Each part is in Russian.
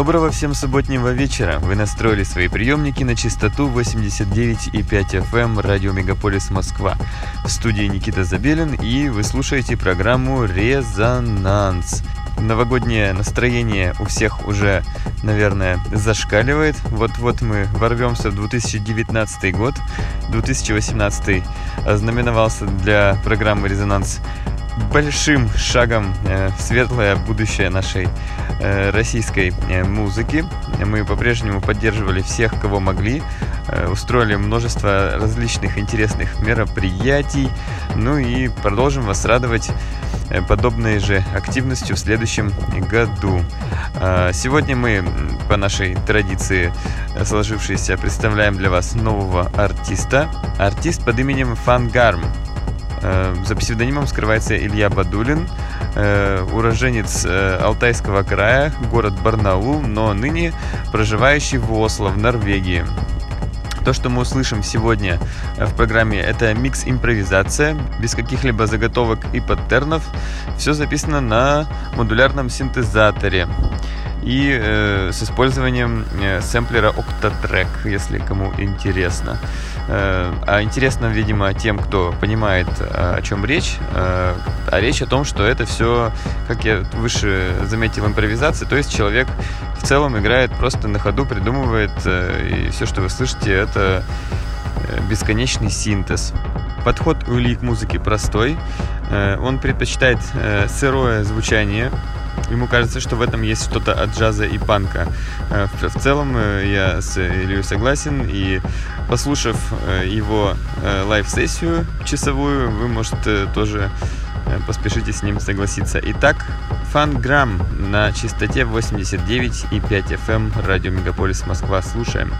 Доброго всем субботнего вечера! Вы настроили свои приемники на частоту 89,5 FM радио Мегаполис Москва. В студии Никита Забелин и вы слушаете программу «Резонанс». Новогоднее настроение у всех уже, наверное, зашкаливает. Вот-вот мы ворвемся в 2019 год. 2018 знаменовался для программы «Резонанс» большим шагом э, в светлое будущее нашей российской э, музыки. Мы по-прежнему поддерживали всех, кого могли, устроили множество различных интересных мероприятий, ну и продолжим вас радовать подобной же активностью в следующем году. Сегодня мы, по нашей традиции сложившейся, представляем для вас нового артиста. Артист под именем Фангарм. Э, за псевдонимом скрывается Илья Бадулин, э, уроженец э, Алтайского края, город Барнаул, но ныне проживающий в Осло, в Норвегии. То, что мы услышим сегодня в программе, это микс-импровизация, без каких-либо заготовок и паттернов. Все записано на модулярном синтезаторе и э, с использованием э, сэмплера Octatrack, если кому интересно. Э, а интересно, видимо, тем, кто понимает, э, о чем речь. Э, а речь о том, что это все, как я выше заметил, импровизация, то есть человек в целом играет просто на ходу, придумывает, э, и все, что вы слышите, это э, бесконечный синтез. Подход у Ильи к музыке простой. Э, он предпочитает сырое звучание, ему кажется, что в этом есть что-то от джаза и панка. Э, в целом э, я с Ильей согласен, и послушав э, его live-сессию часовую, вы, может, тоже поспешите с ним согласиться. Итак, Фанграмм на частоте 89,5 FM радио Мегаполис Москва. Слушаем.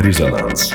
Резонанс.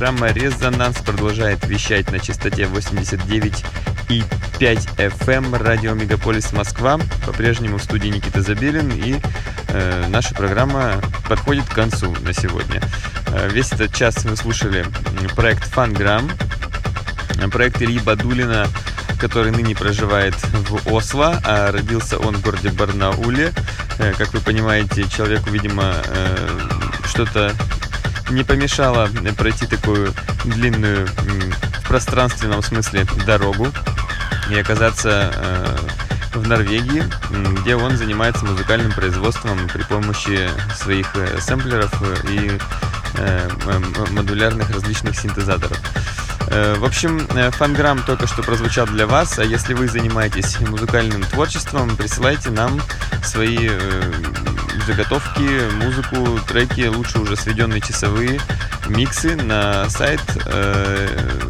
Программа «Резонанс» продолжает вещать на частоте 89 и 5 FM радио Мегаполис Москва. По-прежнему в студии Никита Забелин и э, наша программа подходит к концу на сегодня. Э, весь этот час вы слушали проект «Фанграмм», проект Ильи Бадулина, который ныне проживает в Осло, а родился он в городе Барнауле. Э, как вы понимаете, человеку, видимо, э, что-то не помешало пройти такую длинную в пространственном смысле дорогу и оказаться э, в Норвегии, где он занимается музыкальным производством при помощи своих э, сэмплеров и э, модулярных различных синтезаторов. В общем, фанграмм только что прозвучал для вас, а если вы занимаетесь музыкальным творчеством, присылайте нам свои заготовки, музыку, треки, лучше уже сведенные часовые миксы на сайт, э,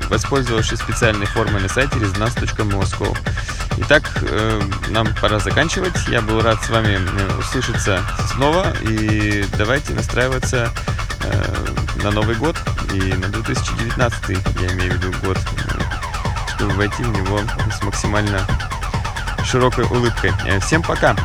воспользовавшись специальной формой на сайте resonance.moscow. Итак, э, нам пора заканчивать. Я был рад с вами услышаться снова. И давайте настраиваться э, на Новый год и на 2019, я имею в виду год, чтобы войти в него с максимально широкой улыбкой. Всем пока!